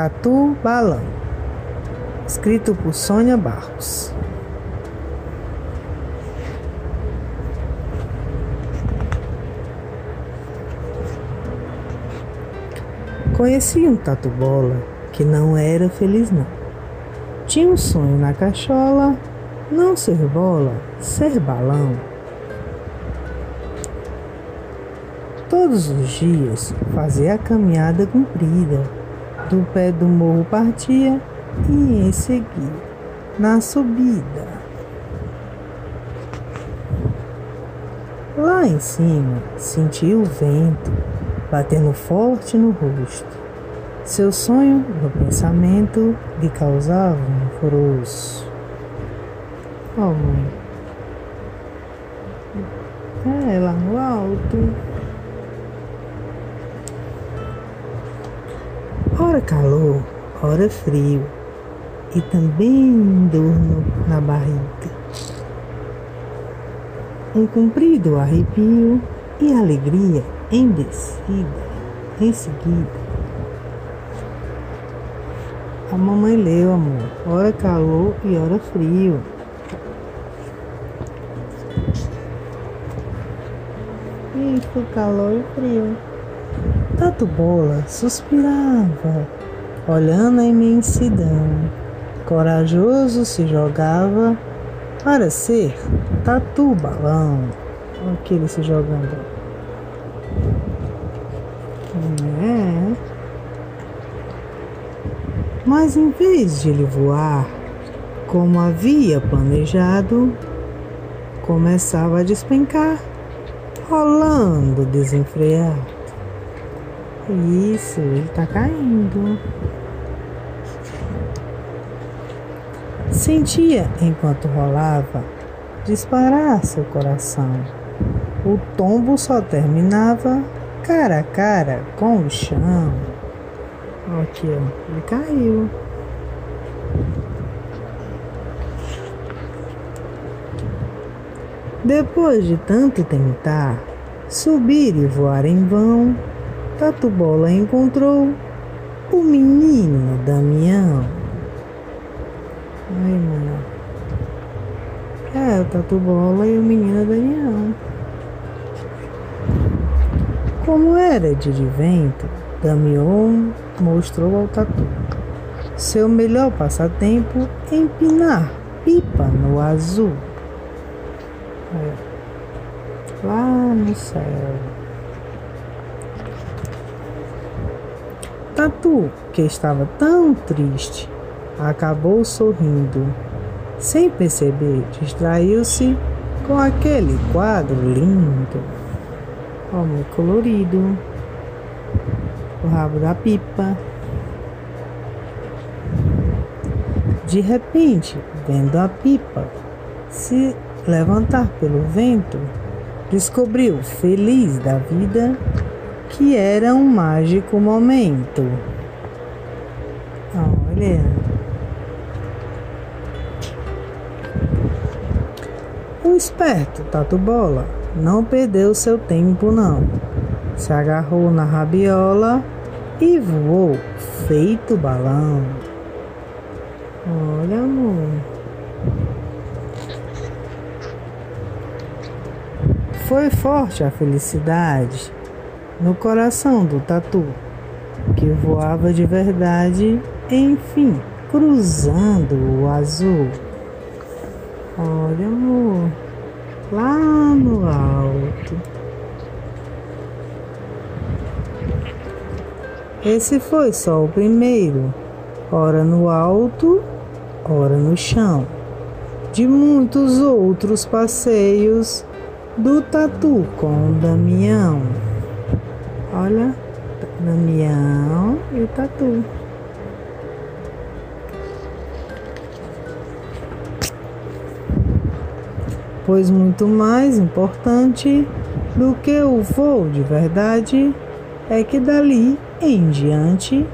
Tatu Balão, escrito por Sônia Barros. Conheci um tatu bola que não era feliz não. Tinha um sonho na cachola, não ser bola, ser balão. Todos os dias fazia a caminhada comprida, do pé do morro partia e em seguida na subida. Lá em cima sentia o vento batendo forte no rosto. Seu sonho no pensamento lhe causava um alvoroço. Oh, mãe. É, lá no alto. Ora calor, ora frio. E também dor na barriga. Um comprido arrepio e alegria em descida, em seguida. A mamãe leu, amor. Hora calor e hora frio. Isso, calor e frio. Tato Bola suspirava, olhando a imensidão. Corajoso se jogava para ser tatu balão. Olha aquele se jogando. É. Mas em vez de ele voar como havia planejado, começava a despencar, rolando desenfreado. Isso, ele está caindo. Sentia enquanto rolava disparar seu coração. O tombo só terminava cara a cara com o chão. Aqui, ó, ele caiu. Depois de tanto tentar subir e voar em vão, Tatu Bola encontrou o menino Damião. Ai, mano. É, o Tatu Bola e o menino Damião. Como era de vento, Damion mostrou ao tatu seu melhor passatempo empinar pipa no azul. É. Lá no céu. Tatu, que estava tão triste, acabou sorrindo. Sem perceber, distraiu-se com aquele quadro lindo. Muito colorido. O rabo da pipa. De repente, vendo a pipa se levantar pelo vento, descobriu, feliz da vida, que era um mágico momento. Olha. O esperto Tatu Bola não perdeu seu tempo, não. Se agarrou na rabiola e voou feito balão. Olha, amor. Foi forte a felicidade no coração do tatu, que voava de verdade, enfim, cruzando o azul. Olha, amor lá no alto. Esse foi só o primeiro, ora no alto, ora no chão, de muitos outros passeios do Tatu com o Damião. Olha, Damião e o Tatu. pois muito mais importante do que o voo de verdade é que dali em diante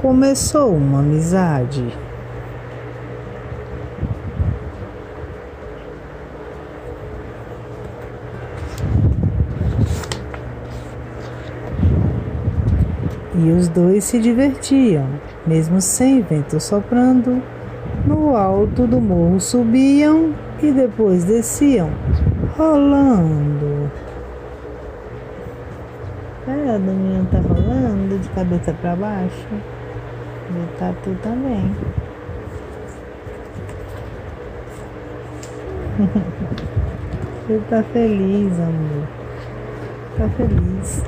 começou uma amizade. E os dois se divertiam, mesmo sem vento soprando. No alto do morro subiam e depois desciam, rolando. É, a Damião tá rolando de cabeça para baixo. E o Tatu também. Ele tá feliz, amor. Tá feliz.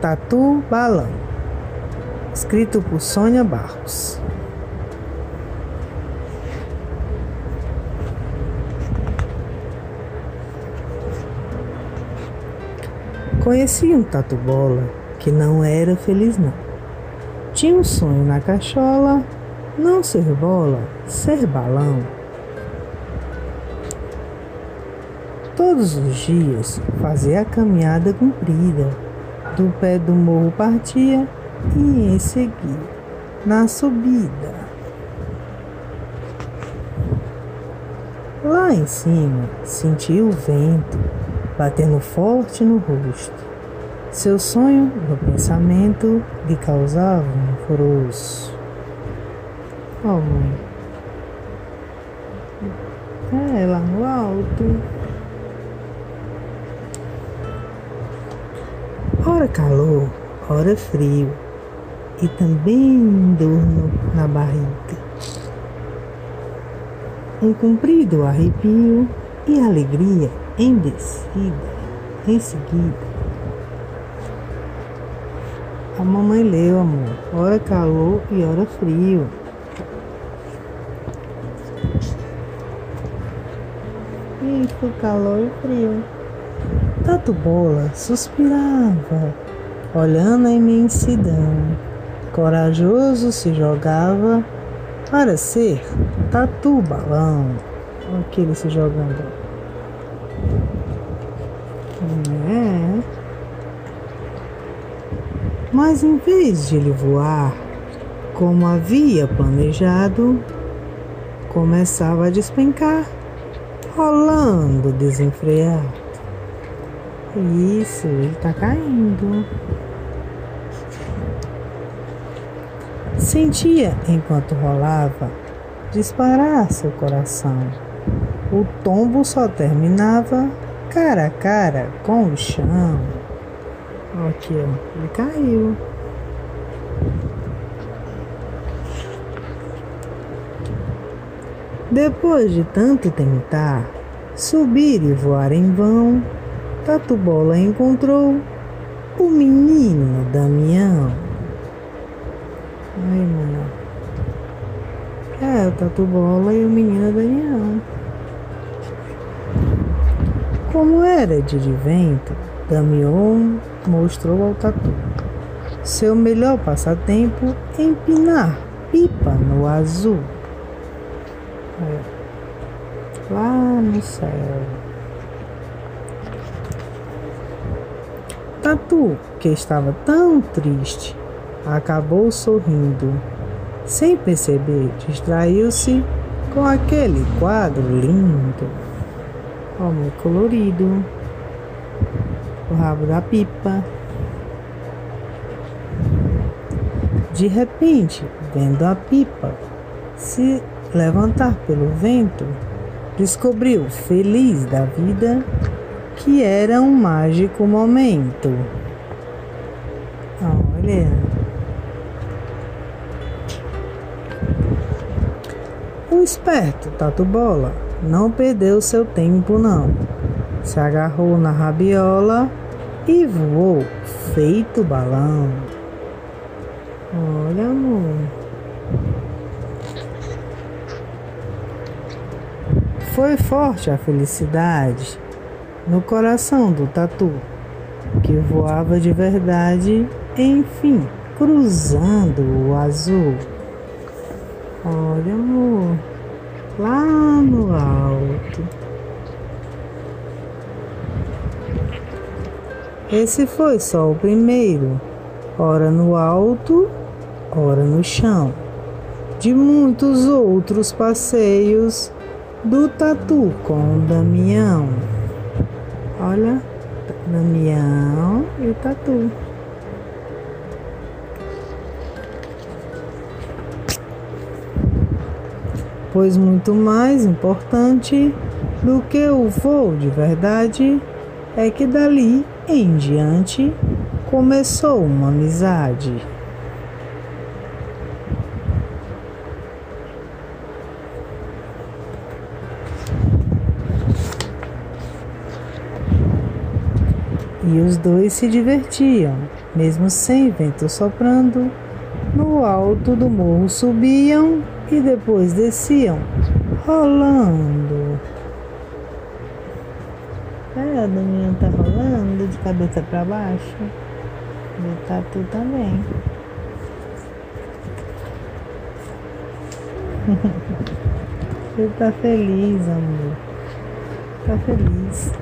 Tatu Balão, escrito por Sônia Barros. Conheci um tatu bola que não era feliz não. Tinha um sonho na cachola, não ser bola, ser balão. Todos os dias fazia a caminhada comprida do pé do morro partia e em seguida, na subida. Lá em cima, sentia o vento batendo forte no rosto. Seu sonho no pensamento lhe causava um alvoroço. Oh, mãe. É, lá no alto. Ora calor, ora frio e também dor na barriga. Um comprido arrepio e alegria em descida, em seguida. A mamãe leu, amor, ora calor e ora frio. Isso, calor e frio. Tatu Bola suspirava, olhando a imensidão. Corajoso se jogava para ser Tatu Balão. Olha aquele se jogando. É. Mas em vez de ele voar como havia planejado, começava a despencar, rolando desenfreado. Isso, ele tá caindo. Sentia enquanto rolava disparar seu coração. O tombo só terminava cara a cara com o chão. Aqui, ó, ele caiu. Depois de tanto tentar subir e voar em vão, Tatu Bola encontrou o menino Damião. Ai, mano. É, o Tatu Bola e o menino Damião. Como era de vento, Damião mostrou ao Tatu seu melhor passatempo empinar pipa no azul. Lá no céu. Tatu, que estava tão triste, acabou sorrindo. Sem perceber, distraiu-se com aquele quadro lindo. Muito colorido. O rabo da pipa. De repente, vendo a pipa se levantar pelo vento, descobriu, feliz da vida, que era um mágico momento. Olha. O esperto Tatu Bola não perdeu seu tempo não. Se agarrou na rabiola e voou feito balão. Olha, amor. Foi forte a felicidade no coração do tatu, que voava de verdade, enfim, cruzando o azul. Olha, amor, lá no alto. Esse foi só o primeiro, ora no alto, ora no chão. De muitos outros passeios do Tatu com Damião. Olha, Damião e o Tatu. Pois muito mais importante do que o voo de verdade é que dali em diante começou uma amizade. E os dois se divertiam, mesmo sem vento soprando. No alto do morro subiam e depois desciam, rolando. É, a Damião tá rolando de cabeça para baixo. E o Tatu também. Ele tá feliz, amor. Tá feliz.